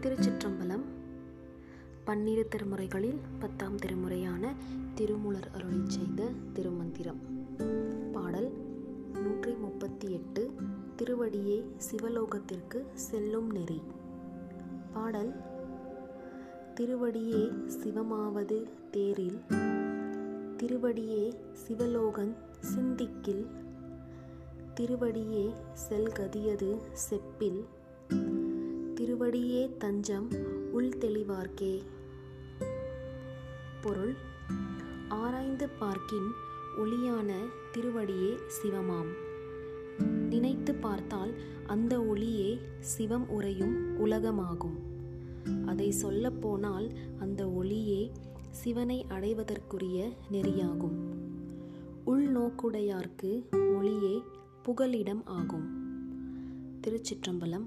திருச்சிற்றம்பலம் பன்னிரு திருமுறைகளில் பத்தாம் திருமுறையான திருமூலர் அருளை செய்த திருமந்திரம். பாடல் நூற்றி முப்பத்தி எட்டு திருவடியே சிவலோகத்திற்கு செல்லும் நெறி. பாடல் திருவடியே சிவமாவது தேரில் திருவடியே சிவலோகன் சிந்திக்கில் திருவடியே செல்கதியது செப்பில் தஞ்சம் உள் தெளிவார்க்கே. பொருள் ஆராய்ந்து பார்க்கின் ஒளியான திருவடியே சிவமாம். நினைத்து பார்த்தால் அந்த ஒளியே சிவம் உறையும் உலகமாகும். அதை சொல்லப்போனால் அந்த ஒளியே சிவனை அடைவதற்குரிய நெறியாகும். உள்நோக்குடையார்க்கு ஒளியே புகலிடம் ஆகும். திருச்சிற்றம்பலம்